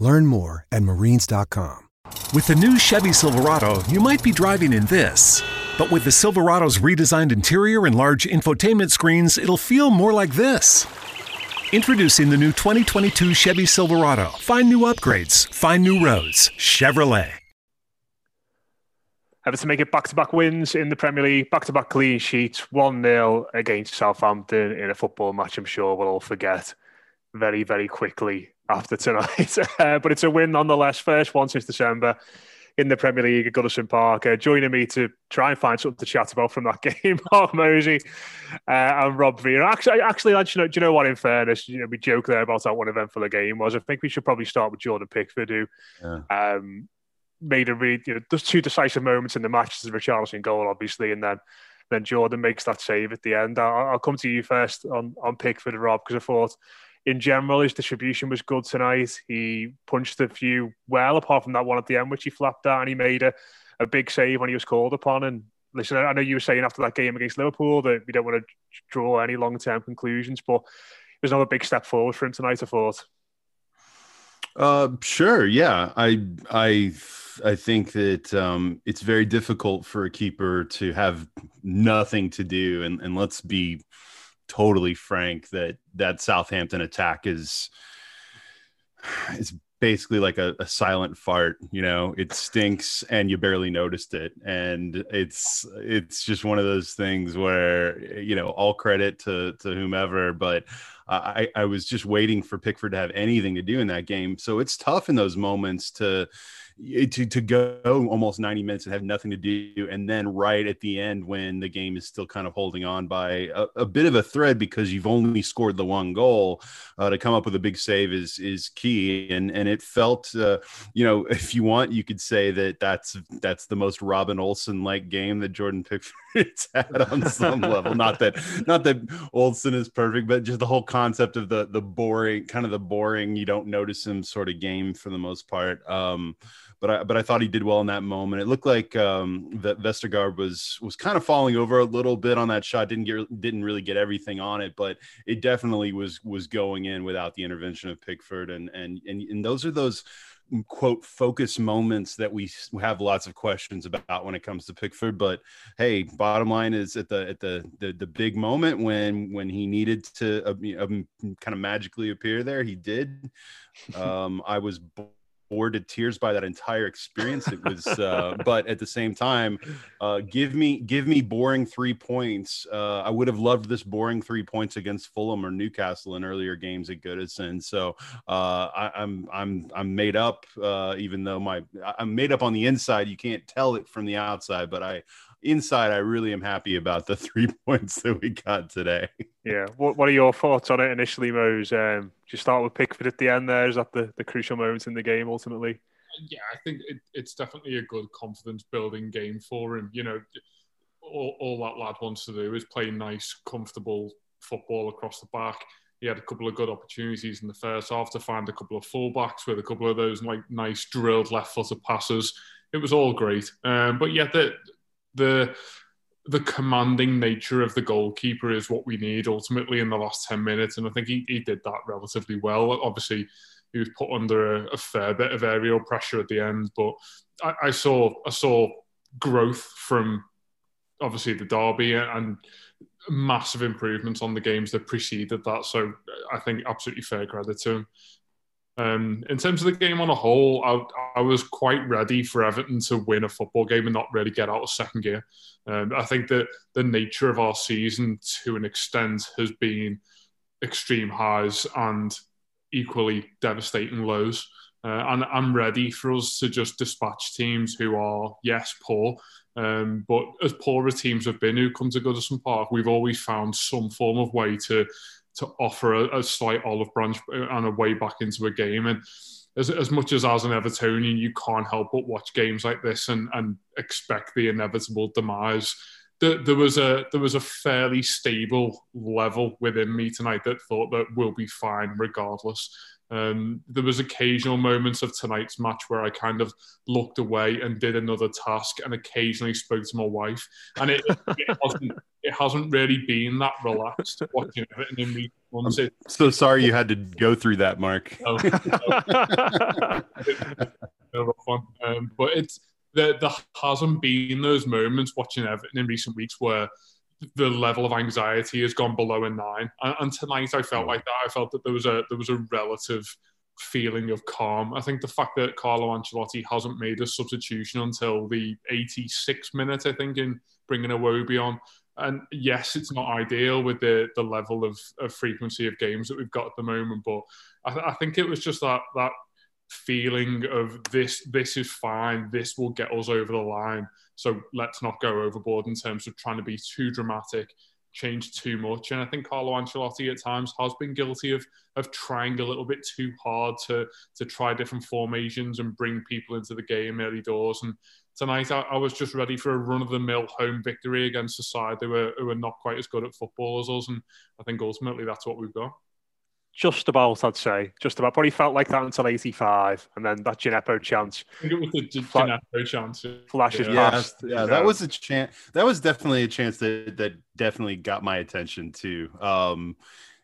Learn more at marines.com. With the new Chevy Silverado, you might be driving in this. But with the Silverado's redesigned interior and large infotainment screens, it'll feel more like this. Introducing the new 2022 Chevy Silverado. Find new upgrades, find new roads. Chevrolet. Everton make it back-to-back wins in the Premier League, back-to-back clean sheets, 1-0 against Southampton in a football match I'm sure we'll all forget very, very quickly after tonight. uh, but it's a win nonetheless, first one since December in the Premier League at Goodison Park. Uh, joining me to try and find something to chat about from that game, Mark Mosey uh, and Rob Vera. Actually, actually, do you know, do you know what? In fairness, you know, we joke there about that one event for the game was. I think we should probably start with Jordan Pickford, who yeah. um, made a really, you know, there's two decisive moments in the match. There's a Richarlison goal, obviously, and then then Jordan makes that save at the end. I'll, I'll come to you first on on Pickford, Rob, because I thought in general, his distribution was good tonight. He punched a few well, apart from that one at the end, which he flapped and he made a, a big save when he was called upon. And listen, I know you were saying after that game against Liverpool that we don't want to draw any long term conclusions, but it was another big step forward for him tonight. I thought. Uh, sure. Yeah, I I I think that um, it's very difficult for a keeper to have nothing to do, and and let's be totally frank that that Southampton attack is it's basically like a, a, silent fart you know? It stinks and you barely noticed it. And it's it's just one of those things where you know all credit to to whomever but i i was just waiting for pickford to have anything to do in that game. So it's tough in those moments to to, to go almost 90 minutes and have nothing to do and then right at the end when the game is still kind of holding on by a, a bit of a thread because you've only scored the one goal uh, to come up with a big save is is key. And and it felt uh, you know if you want you could say that that's that's the most Robin Olsen like game that Jordan Pickford's had on some level. Not that not that Olsen is perfect but just the whole concept of the the boring kind of the boring you don't notice him sort of game for the most part um but I but I thought he did well in that moment. It looked like um, that Vestergaard was was kind of falling over a little bit on that shot. Didn't get didn't really get everything on it, but it definitely was was going in without the intervention of Pickford. And and and, and those are those quote focus moments that we have lots of questions about when it comes to Pickford. But hey, bottom line is at the at the the, the big moment when when he needed to uh, um, kind of magically appear there, he did. Um, I was bored to tears by that entire experience. It was, uh, but at the same time, uh, give me give me boring three points. Uh, I would have loved this boring three points against Fulham or Newcastle in earlier games at Goodison. So uh, I, am I'm, I'm I'm made up, uh, even though my I'm made up on the inside. You can't tell it from the outside, but I inside, I really am happy about the three points that we got today. Yeah. What What are your thoughts on it initially, Mose? Um, you start with Pickford at the end there? Is that the, the crucial moment in the game ultimately? Yeah, I think it, it's definitely a good confidence building game for him. You know, all, all that lad wants to do is play nice, comfortable football across the back. He had a couple of good opportunities in the first half to find a couple of fullbacks with a couple of those like nice drilled left footed passes. It was all great. Um, but yeah, the the the commanding nature of the goalkeeper is what we need ultimately in the last 10 minutes. And I think he, he did that relatively well. Obviously, he was put under a, a fair bit of aerial pressure at the end, but I, I, saw I saw growth from obviously the derby and massive improvements on the games that preceded that. So I think absolutely fair credit to him. Um, in terms of the game on a whole, I, I, was quite ready for Everton to win a football game and not really get out of second gear. Um, I think that the nature of our season, to an extent, has been extreme highs and equally devastating lows. Uh, and I'm ready for us to just dispatch teams who are, yes, poor, um, but as poor as teams have been who come to Goodison Park, we've always found some form of way to to offer a, a, slight olive branch uh, on a way back into a game. And as, as much as as an Evertonian, you can't help but watch games like this and, and expect the inevitable demise. There, there was a there was a fairly stable level within me tonight that thought that we'll be fine regardless. Um, there was occasional moments of tonight's match where I kind of looked away and did another task, and occasionally spoke to my wife. And it, it hasn't it hasn't really been that relaxed watching it in recent months. I'm so sorry you had to go through that, Mark. No, fun. Um, but it's there, there hasn't been those moments watching Everton in recent weeks where the level of anxiety has gone below a nine. And, and, tonight I felt hmm. like that. I felt that there was a there was a relative feeling of calm. I think the fact that Carlo Ancelotti hasn't made a substitution until the 86th minute, I think, in bringing Iwobi on. And yes, it's not ideal with the the level of, of frequency of games that we've got at the moment, but I, th- I think it was just that that feeling of this this is fine this will get us over the line so let's not go overboard in terms of trying to be too dramatic change too much. And i think carlo ancelotti at times has been guilty of of trying a little bit too hard to to try different formations and bring people into the game early doors. And tonight I, I was just ready for a run-of-the-mill home victory against a side who were, who were not quite as good at football as us. And i think ultimately that's what we've got just about, I'd say. Just about. But he felt like that until 85. And then that Djenepo chance. I think it was the Djenepo chance. Flashes yeah. past. Yeah, that was a chance. That was definitely a chance that, that definitely got my attention too. Um,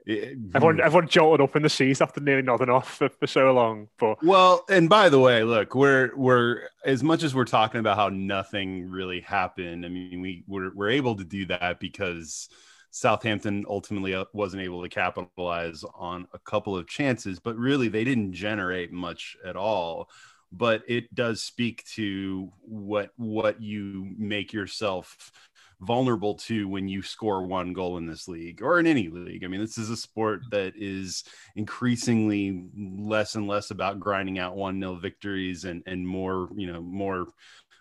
it, everyone, everyone jolted up in the seats after nearly nodding off for, for so long. But well, and by the way, look, we're we're as much as we're talking about how nothing really happened. I mean, we we're, we're able to do that because Southampton ultimately uh, wasn't able to capitalize on a couple of chances, but really they didn't generate much at all. But it does speak to what what you make yourself vulnerable to when you score one goal in this league or in any league. I mean, this is a sport that is increasingly less and less about grinding out one nil victories and and more, you know, more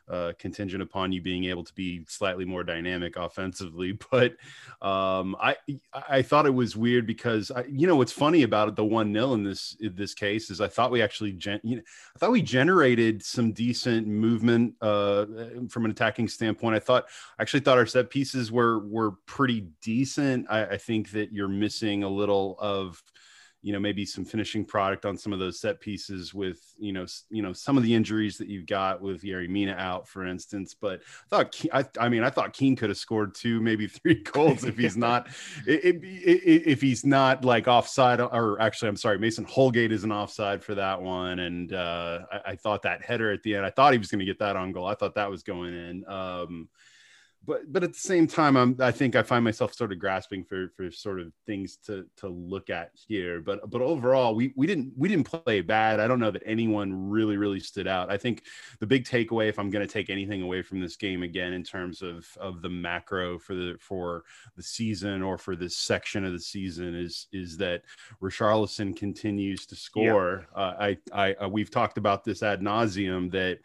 uh, contingent upon you being able to be slightly more dynamic offensively. But um, I I thought it was weird because I, you know what's funny about it, the one nil in this in this case is I thought we actually gen- you know, I thought we generated some decent movement uh, from an attacking standpoint. I thought I actually thought our set pieces were were pretty decent. I, I think that you're missing a little of you know maybe some finishing product on some of those set pieces with you know you know some of the injuries that you've got with Yerry Mina out for instance. But I thought I, I mean I thought Keane could have scored two maybe three goals if he's not if he's not like offside or actually I'm sorry Mason Holgate is an offside for that one. And uh, I, I, thought that header at the end I thought he was going to get that on goal. I thought that was going in. Um, but but at the same time I'm I think I find myself sort of grasping for for sort of things to to look at here. But but overall we we didn't we didn't play bad. I don't know that anyone really really stood out. I think the big takeaway if I'm going to take anything away from this game again in terms of of the macro for the for the season or for this section of the season is is that Richarlison continues to score. Yeah. uh, I I uh, we've talked about this ad nauseum that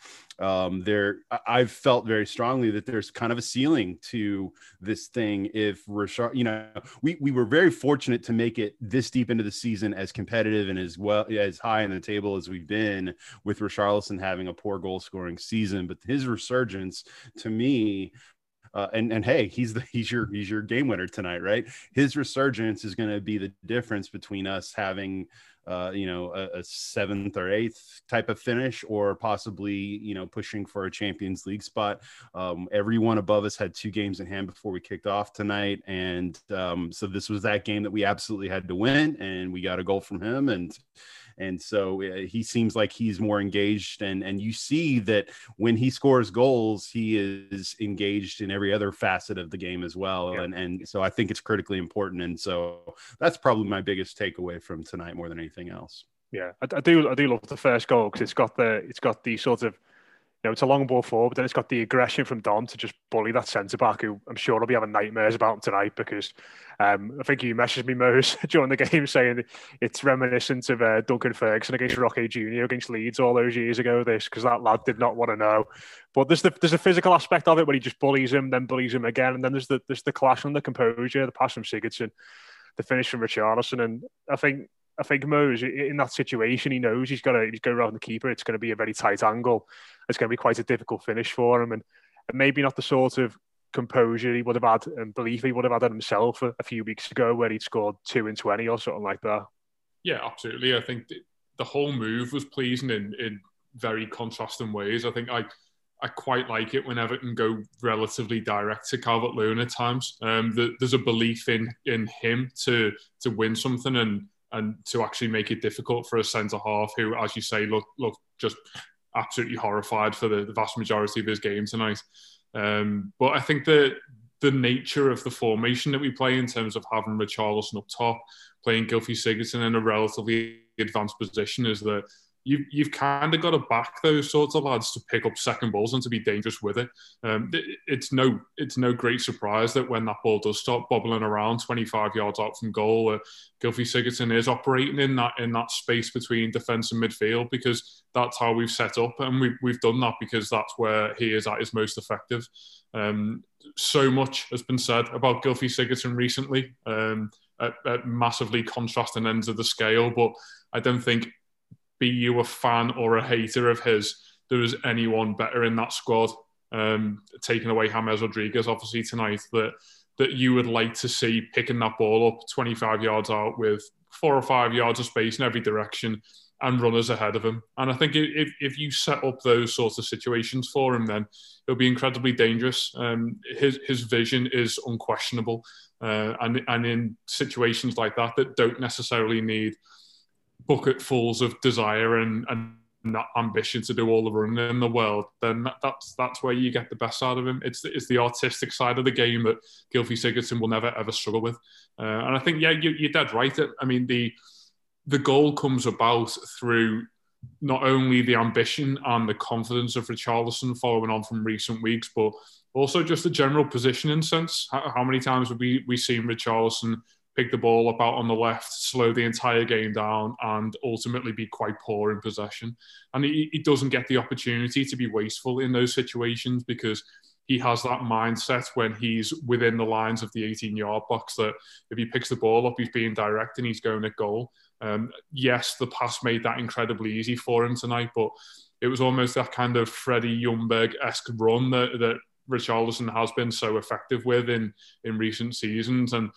um, there I've felt very strongly that there's kind of a ceiling to this thing. If Richard, you know, we we were very fortunate to make it this deep into the season as competitive and as well as high in the table as we've been with Richarlison having a poor goal scoring season, but his resurgence to me uh, and and hey, he's the he's your he's your game winner tonight, right? His resurgence is going to be the difference between us having uh, you know, a, a, seventh or eighth type of finish, or possibly, you know, pushing for a Champions League spot. Um, everyone above us had two games in hand before we kicked off tonight, and um, so this was that game that we absolutely had to win, and we got a goal from him, and and so uh, he seems like he's more engaged and and you see that when he scores goals he is engaged in every other facet of the game as well yeah. and and so i think it's critically important and so that's probably my biggest takeaway from tonight more than anything else yeah i, I do i do love the first goal because it's got the it's got the sort of you know, it's a long ball forward, but then it's got the aggression from Don to just bully that centre back, who I'm sure will be having nightmares about tonight because um, I think you messaged me, Mose, during the game saying it's reminiscent of uh, Duncan Ferguson against Rocky Jr. against Leeds all those years ago. This because that lad did not want to know. But there's the there's a physical aspect of it where he just bullies him, then bullies him again, and then there's the there's the clash on the composure, the pass from Sigurdsson, the finish from Richarlison, and I think I think Mo is in that situation, he knows he's got to he's going around the keeper. It's going to be a very tight angle. It's going to be quite a difficult finish for him, and, maybe not the sort of composure he would have had and belief he would have had in himself a, a, few weeks ago, where he'd scored two and twenty or something like that. Yeah, absolutely. I think the whole move was pleasing in in very contrasting ways. I think I. I quite like it when Everton go relatively direct to Calvert Lewin at times. Um, the, there's a belief in in him to to win something, and and to actually make it difficult for a centre half who, as you say, look look just absolutely horrified for the, the vast majority of his game tonight. Um, but I think that the nature of the formation that we play in terms of having Richarlison up top, playing Gylfi Sigurdsson in a relatively advanced position is that you've, you've kind of got to back those sorts of lads to pick up second balls and to be dangerous with it. Um, it. It's no it's no great surprise that when that ball does stop bobbling around 25 yards out from goal, uh, Gylfi Sigurdsson is operating in that in that space between defence and midfield because that's how we've set up and we've, we've done that because that's where he is at his most effective. Um, so much has been said about Gylfi Sigurdsson recently um, at, at massively contrasting ends of the scale, but I don't think be you a fan or a hater of his, there was anyone better in that squad. Um, taking away James Rodriguez, obviously tonight, that that you would like to see picking that ball up 25 yards out with four or five yards of space in every direction and runners ahead of him. And I think if, if you set up those sorts of situations for him, then it'll be incredibly dangerous. Um, his his vision is unquestionable, uh, and and in situations like that that don't necessarily need bucketfuls of desire and, and ambition to do all the running in the world, then that, that's that's where you get the best out of him. It's it's the artistic side of the game that Gylfi Sigurdsson will never ever struggle with. Uh, and I think yeah, you, you're dead right. I mean the the goal comes about through not only the ambition and the confidence of Richarlison following on from recent weeks, but also just the general positioning sense. How, how many times have we we seen Richarlison pick the ball up out on the left, slow the entire game down, and ultimately be quite poor in possession. And he, he doesn't get the opportunity to be wasteful in those situations because he has that mindset when he's within the lines of the 18 yard box that if he picks the ball up, he's being direct and he's going at goal. Um, yes, the pass made that incredibly easy for him tonight, but it was almost that kind of Freddie Ljungberg esque run that, that Richarlison has been so effective with in, in recent seasons. And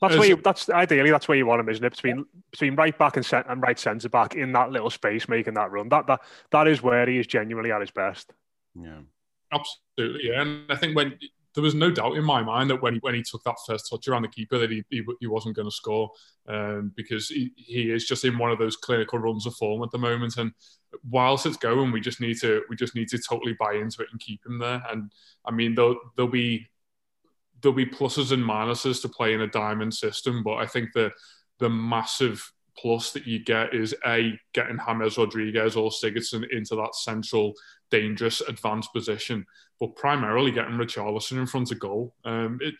that's where you, that's ideally that's where you want him, isn't it? Between between right back and cent- and right centre back in that little space, making that run. That that that is where he is genuinely at his best. Yeah, absolutely. Yeah, and I think when there was no doubt in my mind that when he, when he took that first touch around the keeper that he, he, he wasn't going to score um, because he, he is just in one of those clinical runs of form at the moment and whilst it's going we just need to we just need to totally buy into it and keep him there and I mean there'll, there'll be there'll be pluses and minuses to play in a diamond system, but I think the the massive plus that you get is a getting James Rodriguez or Sigurdsson into that central, dangerous, advanced position, but primarily getting Richarlison in front of goal. Um, it,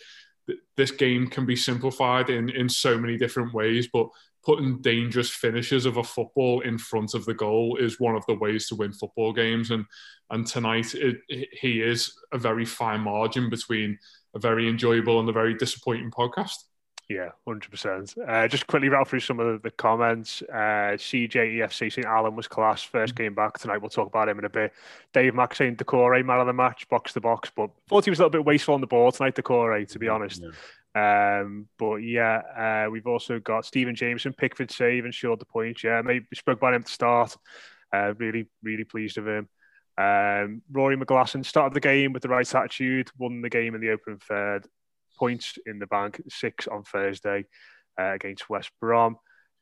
this game can be simplified in in so many different ways, but putting dangerous finishes of a football in front of the goal is one of the ways to win football games. And and tonight it, it, he is a very fine margin between a very enjoyable and a very disappointing podcast. Yeah, hundred uh, percent. Just quickly rattle through some of the, comments. Uh, CJEFC St Allan was class. First game back tonight. We'll talk about him in a bit. Dave Mack saying Doucouré man of the match, box to box, but thought he was a little bit wasteful on the ball tonight. Doucouré, to be honest. Yeah. Um, but yeah, uh, we've also got Stephen Jameson, Pickford save, ensured the point. Yeah, maybe spoke about him to start. Uh, really, really pleased with him. Um, Rory McGlasson started the game with the right attitude, won the game in the open third, points in the bank, six on Thursday uh, against West Brom.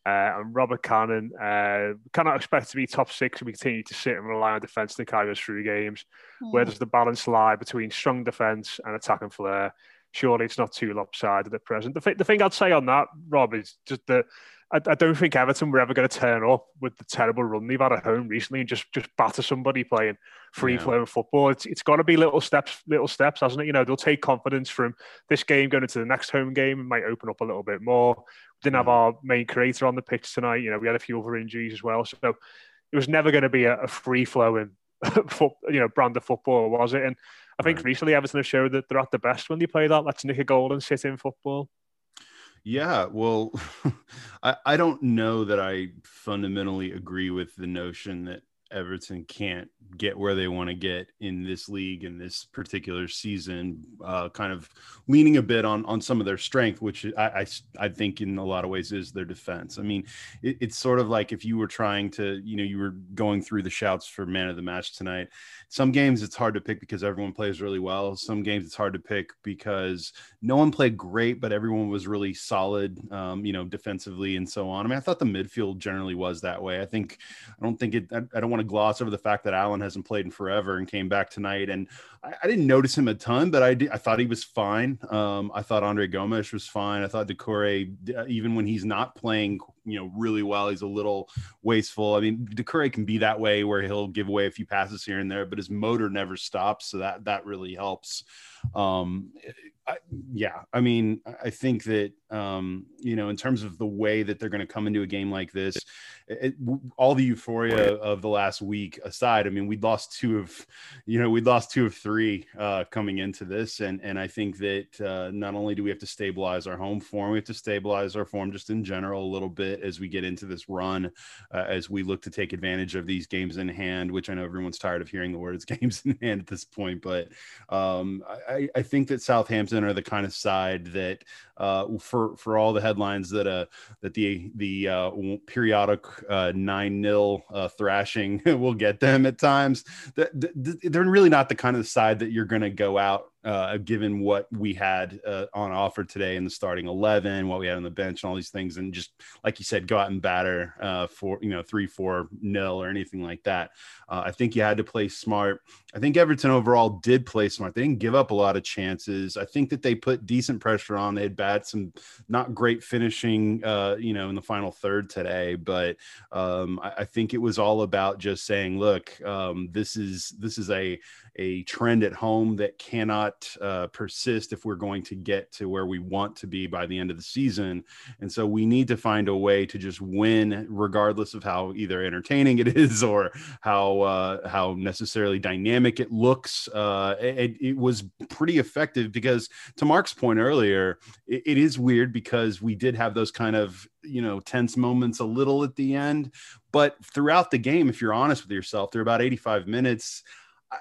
Uh, and Robert Cannon uh, cannot expect to be top six if we continue to sit and rely on defence to carry us through games. Mm. Where does the balance lie between strong defence and attack and flair? Surely it's not too lopsided at present. The, th- the thing I'd say on that, Rob, is just that I, I don't think Everton were ever going to turn up with the terrible run they've had at home recently and just just batter somebody playing free flowing football. It's it's got to be little steps, little steps, hasn't it? You know, they'll take confidence from this game going into the next home game. It might open up a little bit more. We didn't have our main creator on the pitch tonight. You know, we had a few other injuries as well, so it was never going to be a, a free flowing, you know, brand of football, was it? And I think recently Everton have showed that they're at the best when they play that. Let's nick a goal and sit in football. Yeah, well, I, I don't know that I fundamentally agree with the notion that Everton can't get where they want to get in this league in this particular season, uh, kind of leaning a bit on on some of their strength, which I, I, I think in a lot of ways is their defense. I mean, it, it's sort of like if you were trying to, you know, you were going through the shouts for man of the match tonight. Some games it's hard to pick because everyone plays really well. Some games it's hard to pick because no one played great, but everyone was really solid, um, you know, defensively and so on. I mean, I thought the midfield generally was that way. I think I don't think it. I, I don't want want to gloss over the fact that Allan hasn't played in forever and came back tonight. And I, I didn't notice him a ton, but I did, I thought he was fine. Um, I thought Andre Gomes was fine. I thought Doucouré, uh, even when he's not playing, you know, really well, he's a little wasteful. I mean, Doucouré can be that way where he'll give away a few passes here and there, but his motor never stops, so that that really helps. Um, I, yeah, I mean, I think that um, you know, in terms of the way that they're going to come into a game like this, it, all the euphoria of the last week aside, I mean, we lost two of, you know, we lost two of three uh, coming into this, and and I think that uh, not only do we have to stabilize our home form, we have to stabilize our form just in general a little bit as we get into this run, uh, as we look to take advantage of these games in hand. Which I know everyone's tired of hearing the words "games in hand" at this point, but um, I, I think that Southampton are the kind of side that uh, for for all the headlines that uh that the the uh, periodic uh, nine nil uh, thrashing will get them at times. They're really not the kind of side that you're going to go out uh, given what we had uh, on offer today in the starting 11, what we had on the bench, and all these things, and just like you said, go out and batter uh, for you know three, four nil or anything like that. Uh, I think you had to play smart. I think Everton overall did play smart. They didn't give up a lot of chances. I think that they put decent pressure on. They had bad some not great finishing, uh, you know, in the final third today, but um, I, I, think it was all about just saying, look, um, this is this is a a trend at home that cannot uh, persist if we're going to get to where we want to be by the end of the season. And so we need to find a way to just win, regardless of how either entertaining it is or how uh, how necessarily dynamic it looks. Uh, it, it, was pretty effective because, to Mark's point earlier, it, it is weird because we did have those kind of you know tense moments a little at the end but throughout the game if you're honest with yourself they're about 85 minutes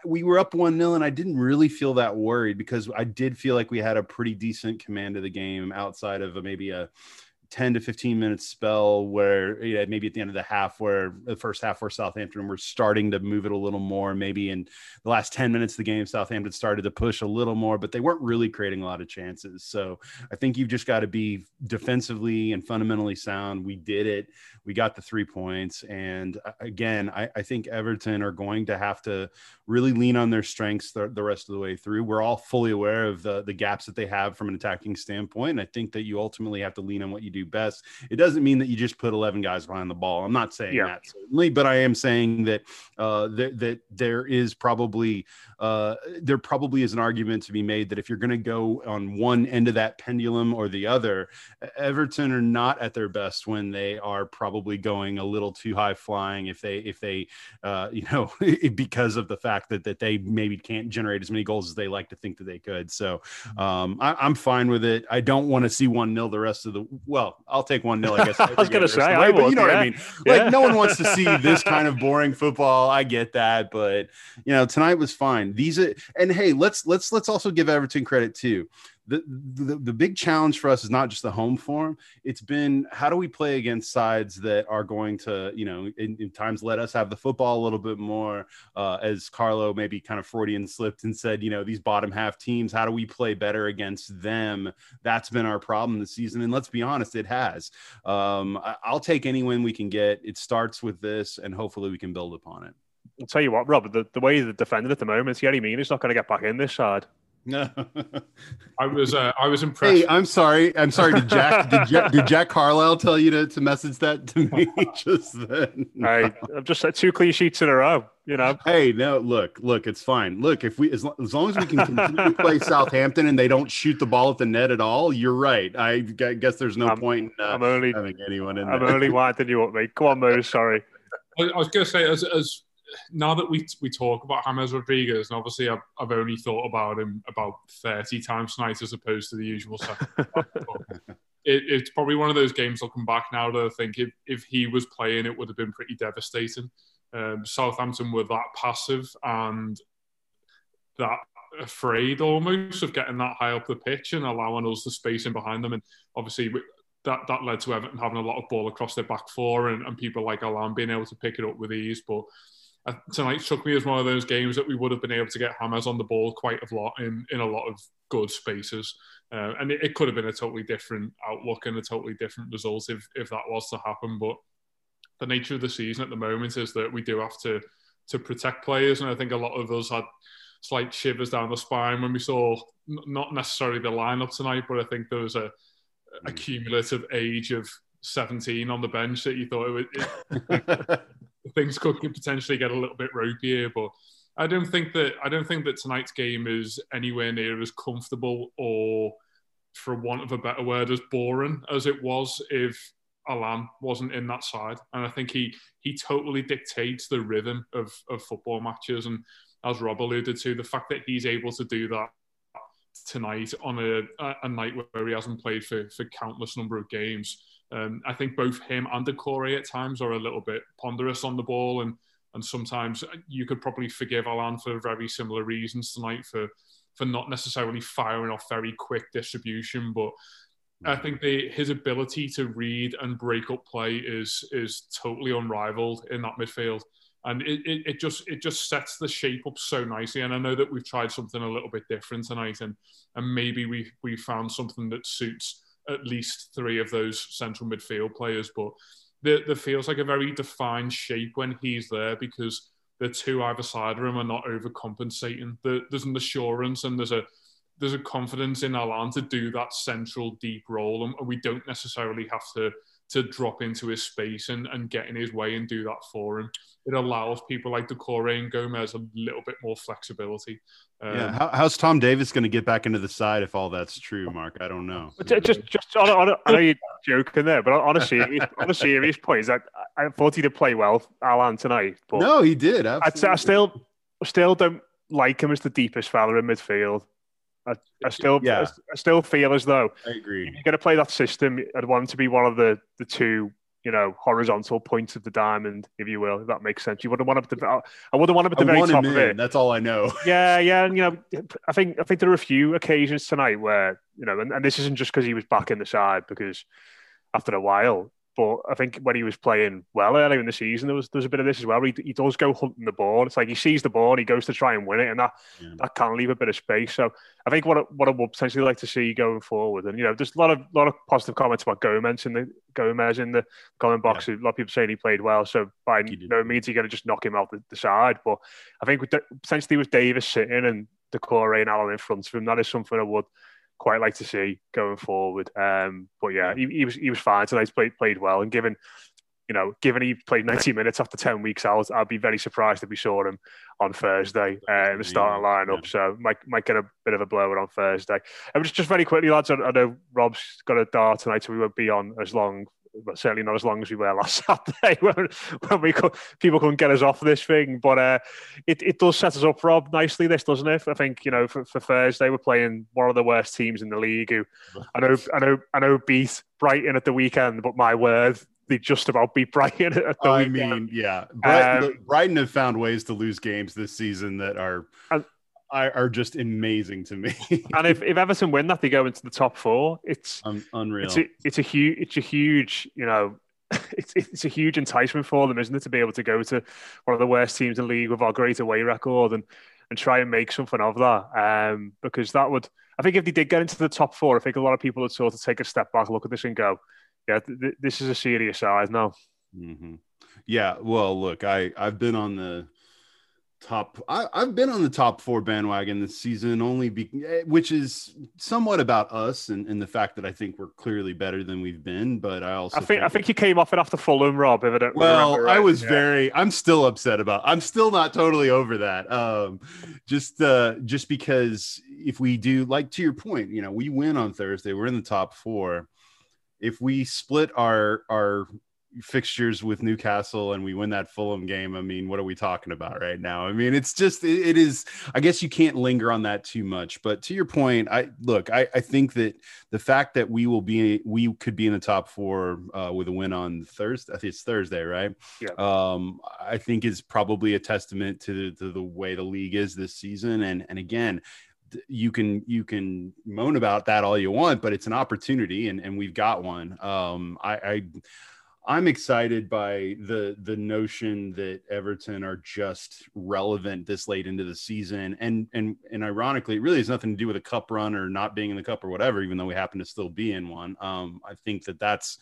we were up one nil, and I didn't really feel that worried because I did feel like we had a pretty decent command of the game outside of maybe a 10 to 15 minute spell where you know, maybe at the end of the half where the first half where Southampton were starting to move it a little more. Maybe in the last 10 minutes of the game Southampton started to push a little more but they weren't really creating a lot of chances. So I think you've just got to be defensively and fundamentally sound. We did it. We got the three points. And uh, again I, I think Everton are going to have to really lean on their strengths the, the rest of the way through. We're all fully aware of the the gaps that they have from an attacking standpoint. And I think that you ultimately have to lean on what you do do best. It doesn't mean that you just put 11 guys behind the ball. I'm not saying yeah. that certainly, but I am saying that uh, that, that there is probably uh, there probably is an argument to be made that if you're going to go on one end of that pendulum or the other, Everton are not at their best when they are probably going a little too high flying. If they if they uh, you know because of the fact that that they maybe can't generate as many goals as they like to think that they could. So mm-hmm. um, I, am fine with it. I don't want to see one nil the rest of the well I'll take one nil. I guess. I was going to say, I but you know yeah. what I mean. Like, yeah. no one wants to see this kind of boring football. I get that, but you know, tonight was fine. These are, and hey, let's let's let's also give Everton credit too the, the the big challenge for us is not just the home form. It's been how do we play against sides that are going to, you know, in, in times let us have the football a little bit more. Uh, as Carlo maybe kind of Freudian slipped and said, you know, these bottom half teams, how do we play better against them? That's been our problem this season, and let's be honest, it has. Um, I, I'll take any win we can get. It starts with this, and hopefully we can build upon it. I'll tell you what, Rob, the, the way they're defending at the moment, Yerry Mina is not going to get back in this side. No, I was uh, I was impressed. Hey, I'm sorry. I'm sorry. Did Jack did, Jack did Jack Carlisle tell you to, to message that to me just then? Hey, I've just said two clean sheets in a row. You know. Hey, no, look, look, it's fine. Look, if we as, lo- as long as we can continue to play Southampton and they don't shoot the ball at the net at all, you're right. I guess there's no I'm- point in uh, I'm only having anyone in there. I'm there. only winding you up, mate. Come on, Mo. Sorry. I I was going to say, as, as now that we we talk about James Rodriguez, and obviously I've, I've only thought about him about thirty times tonight as opposed to the usual. it, it's probably one of those games I'll come back now that I think if, if he was playing, it would have been pretty devastating. Um, Southampton were that passive and that afraid almost of getting that high up the pitch and allowing us the space in behind them. And obviously, that, that led to Everton having a lot of ball across their back four and, and people like Allan being able to pick it up with ease. But tonight struck me as one of those games that we would have been able to get Hammers on the ball quite a lot in, in a lot of good spaces. Uh, and it, it could have been a totally different outlook and a totally different result if, if that was to happen. But the nature of the season at the moment is that we do have to to protect players, and I think a lot of us had slight shivers down the spine when we saw n- not necessarily the lineup tonight, but I think there was a, a cumulative age of 17 on the bench that you thought it, it, things could potentially get a little bit ropey here, but. I don't think that I don't think that tonight's game is anywhere near as comfortable or, for want of a better word, as boring as it was if Allan wasn't in that side, and I think he he totally dictates the rhythm of of football matches. And as Rob alluded to, the fact that he's able to do that tonight on a a night where he hasn't played for for countless number of games, um, I think both him and Doucouré at times are a little bit ponderous on the ball, and and sometimes you could probably forgive Allan for very similar reasons tonight for for not necessarily firing off very quick distribution, but I think the, his ability to read and break up play is is totally unrivaled in that midfield, and it, it, it just it just sets the shape up so nicely. And I know that we've tried something a little bit different tonight, and and maybe we we found something that suits at least three of those central midfield players, but there, there feels like a very defined shape when he's there because the two either side of him are not overcompensating. There, there's an assurance and there's a there's a confidence in Allan to do that central deep role, and we don't necessarily have to to drop into his space and, and get in his way and do that for him. It allows people like Doucouré and Gomes a little bit more flexibility. Um, yeah, How, how's Tom Davies going to get back into the side if all that's true, Mark? I don't know. But just, just on, on, a- I know you're joking there, but on a serious, on a serious point, is that I I thought he did play well, Allan tonight. But No, he did. I'd Absolutely. say I still, still don't like him as the deepest fella in midfield. I, I still, Yeah. I, still feel as though I agree. if you're going to play that system, I'd want him to be one of the the two, you know, horizontal points of the diamond, if you will, if that makes sense. You wouldn't want at the, I wouldn't want him at the I very top of it. That's all I know. Yeah, yeah, and you know, I think I think there are a few occasions tonight where you know, and, and this isn't just because he was back in the side, because after a while, but I think when he was playing well earlier in the season, there was there was a bit of this as well. He, he does go hunting the ball. It's like he sees the ball, and he goes to try and win it, and that Yeah. that can leave a bit of space. So I think what I, what I would potentially like to see going forward, and you know, there's a lot of lot of positive comments about Gomes in the Gomes in the comment box. A lot of people saying he played well. So by no means you're going to just knock him out the, the side, but I think with potentially with Davies sitting and Doucouré and Allan in front of him, that is something I would quite like to see going forward. Um, but yeah, he, he was he was fine tonight. Played played well, and given you know, given he played 90 minutes after 10 weeks out, I'd be very surprised if we saw him on Thursday uh, in the starting Yeah, lineup. yeah. So might might get a bit of a blower on Thursday. And just just very quickly, lads. I, I know Rob's got a dart tonight, so we won't be on as long. But certainly not as long as we were last Saturday when, when we could, people couldn't get us off this thing. But uh, it, it does set us up, Rob, nicely. This doesn't it? I think you know for, for Thursday we're playing one of the worst teams in the league. Who I know, I know, I know beat Brighton at the weekend, but my word, they just about beat Brighton at the I weekend. mean, yeah. Brighton, Um, Brighton have found ways to lose games this season that are And- are, are just amazing to me. and if, if Everton win that, they go into the top four. It's um, unreal. It's a, it's a huge, it's a huge, you know, it's it's a huge enticement for them, isn't it, to be able to go to one of the worst teams in the league with our great away record and and try and make something of that. Um, because that would, I think, if they did get into the top four, I think a lot of people would sort of take a step back, look at this, and go, "Yeah, th- th- this is a serious side now." Mm-hmm. Yeah. Well, look, I I've been on the top I, have been on the top four bandwagon this season only be, eh, which is somewhat about us and, and, the fact that i think we're clearly better than we've been but i also i think, think i think you came off it after fulham rob if I don't well right. i was yeah. very i'm still upset about i'm still not totally over that um just uh just because if we do like to your point you know we win on thursday we're in the top four if we split our our fixtures with Newcastle and we win that Fulham game, I mean, what are we talking about right now? I mean, it's just it, it is. I guess you can't linger on that too much. But to your point, I look. I, I think that the fact that we will be we could be in the top four uh, with a win on Thursday. I think it's Thursday, right? Yeah. Um, I think is probably a testament to the, to the way the league is this season. And and again, you can you can moan about that all you want, but it's an opportunity, and and we've got one. Um, I. I I'm excited by the the notion that Everton are just relevant this late into the season, and and and ironically, it really has nothing to do with a cup run or not being in the cup or whatever. Even though we happen to still be in one, um, I think that that's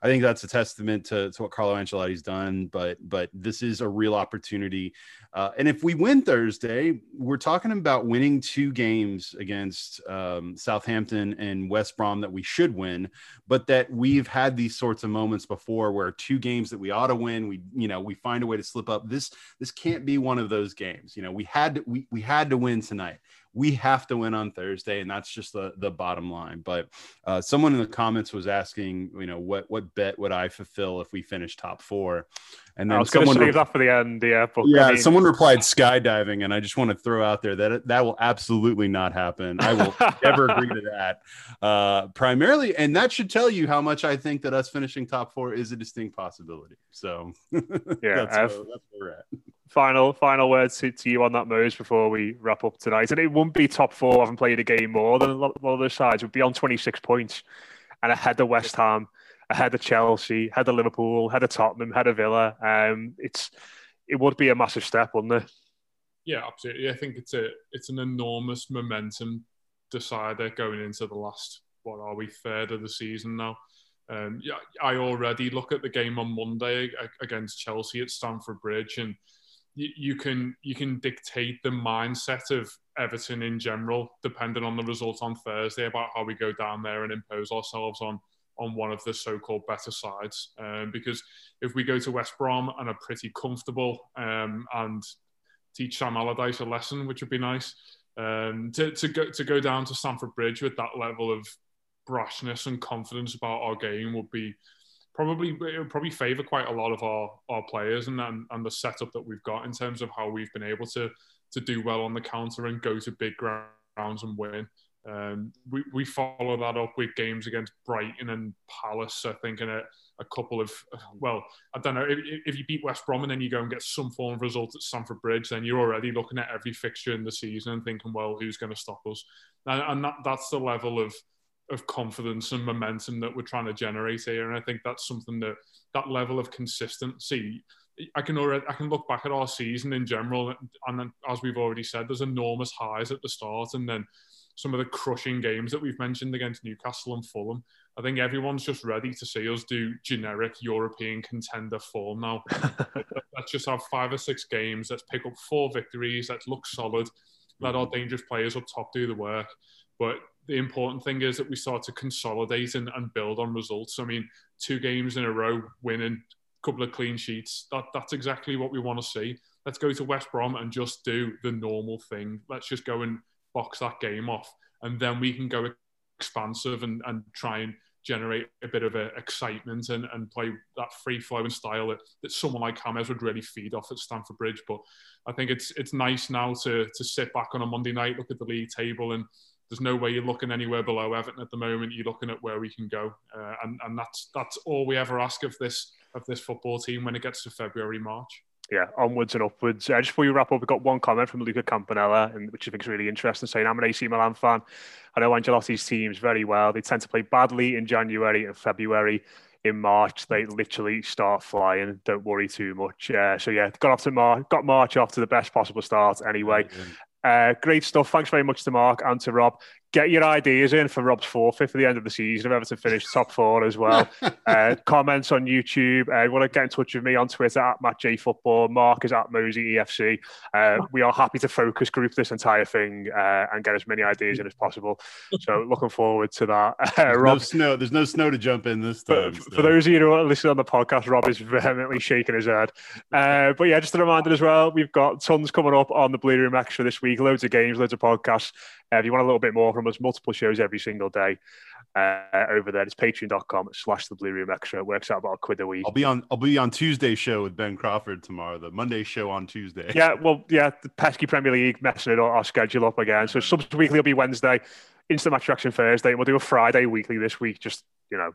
I think that's a testament to, to what Carlo Ancelotti's done. But but this is a real opportunity, uh, and if we win Thursday, we're talking about winning two games against um, Southampton and West Brom that we should win, but that we've had these sorts of moments before where two games that we ought to win, we you know we find a way to slip up. This this can't be one of those games. You know we had to, we we had to win tonight we have to win on Thursday, and that's just the the bottom line. But uh, someone in the comments was asking, you know, what what bet would I fulfill if we finish top four? And then I was going to save re- that for the end. Yeah, but, yeah. I mean... Someone replied skydiving, and I just want to throw out there that that will absolutely not happen. I will never agree to that. Uh, primarily, and that should tell you how much I think that us finishing top four is a distinct possibility. So yeah, that's, where, that's where we're at final final words to, to you on that merge before we wrap up tonight. And it won't be top four. Haven't played a game more than a lot, of those sides. Would be on 26 points and ahead of West Ham, ahead of Chelsea, ahead of Liverpool, ahead of Tottenham, ahead of Villa. Um, it's it would be a massive step, wouldn't it? Yeah, absolutely. I think it's a it's an enormous momentum decider going into the last what are we third of the season now. Um, yeah, I already look at the game on Monday against Chelsea at Stamford Bridge and you, can you can dictate the mindset of Everton in general, depending on the result on Thursday about how we go down there and impose ourselves on on one of the so-called better sides. Um, because if we go to West Brom and are pretty comfortable um, and teach Sam Allardyce a lesson, which would be nice, um, to, to go to go down to Stamford Bridge with that level of brashness and confidence about our game would be probably it would probably favour quite a lot of our, our players and, and and the setup that we've got in terms of how we've been able to to do well on the counter and go to big grounds and win. Um, we, we follow that up with games against Brighton and Palace, I think, in a, a couple of, well, I don't know, if, if you beat West Brom and then you go and get some form of result at Stamford Bridge, then you're already looking at every fixture in the season and thinking, well, who's going to stop us? And, and that, that's the level of of confidence and momentum that we're trying to generate here. And I think that's something that that level of consistency. I can already I can look back at our season in general, and then, as we've already said, there's enormous highs at the start, and then some of the crushing games that we've mentioned against Newcastle and Fulham. I think everyone's just ready to see us do generic European contender form now. let's just have five or six games. Let's pick up four victories. Let's look solid. Let our mm-hmm. dangerous players up top do the work. But the important thing is that we start to consolidate and, and build on results. I mean, two games in a row, winning, a couple of clean sheets. That, that's exactly what we want to see. Let's go to West Brom and just do the normal thing. Let's just go and box that game off. And then we can go expansive and, and try and generate a bit of a excitement and, and play that free flowing style that, that someone like James would really feed off at Stamford Bridge. But I think it's it's nice now to to sit back on a Monday night, look at the league table and there's no way you're looking anywhere below Everton at the moment. You're looking at where we can go, uh, and and that's that's all we ever ask of this of this football team when it gets to February March. yeah, onwards and upwards. Uh, just before you wrap up, we've got one comment from Luca Campanella, and, which I think is really interesting, saying, I'm an AC Milan fan. I know Ancelotti's teams very well. They tend to play badly in January and February. In March, they literally start flying. Don't worry too much. Uh, so yeah, got off to Mar- got March off to the best possible start. Anyway, uh, great stuff. Thanks very much to Mark and to Rob get your ideas in for Rob's forfeit for the end of the season. If Everton finish top four as well. uh, comments on YouTube. Uh, want to get in touch with me on Twitter at Matt J Football. Mark is at Mosey EFC. Uh, we are happy to focus group this entire thing uh, and get as many ideas in as possible. So looking forward to that. Uh, Rob, no snow. There's no snow to jump in this time. For, so. for those of you who are listening on the podcast, Rob is vehemently shaking his head. Uh, but yeah, just a reminder as well. We've got tons coming up on the Blue Room Extra this week. Loads of games, loads of podcasts. If you want a little bit more from us, multiple shows every single day uh, over there. It's patreon.com slash the blue room extra. It works out about a quid a week. I'll be on I'll be on Tuesday show with Ben Crawford tomorrow, the Monday show on Tuesday. Yeah, well, yeah, the pesky Premier League messing it our schedule up again. So subs weekly will be Wednesday, instant match reaction Thursday, and we'll do a Friday weekly this week, just you know,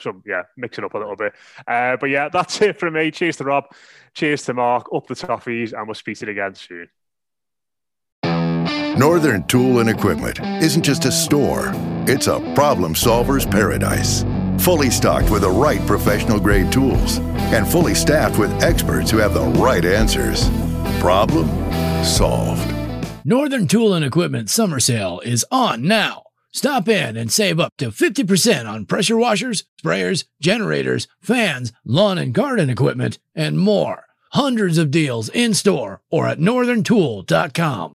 some yeah, mix it up a little bit. Uh, but yeah, that's it from me. Cheers to Rob, cheers to Mark, up the toffees, and we'll speak to you again soon. Northern Tool and Equipment isn't just a store, it's a problem solver's paradise. Fully stocked with the right professional grade tools and fully staffed with experts who have the right answers. Problem solved. Northern Tool and Equipment summer sale is on now. Stop in and save up to 50% on pressure washers, sprayers, generators, fans, lawn and garden equipment, and more. Hundreds of deals in store or at northerntool.com.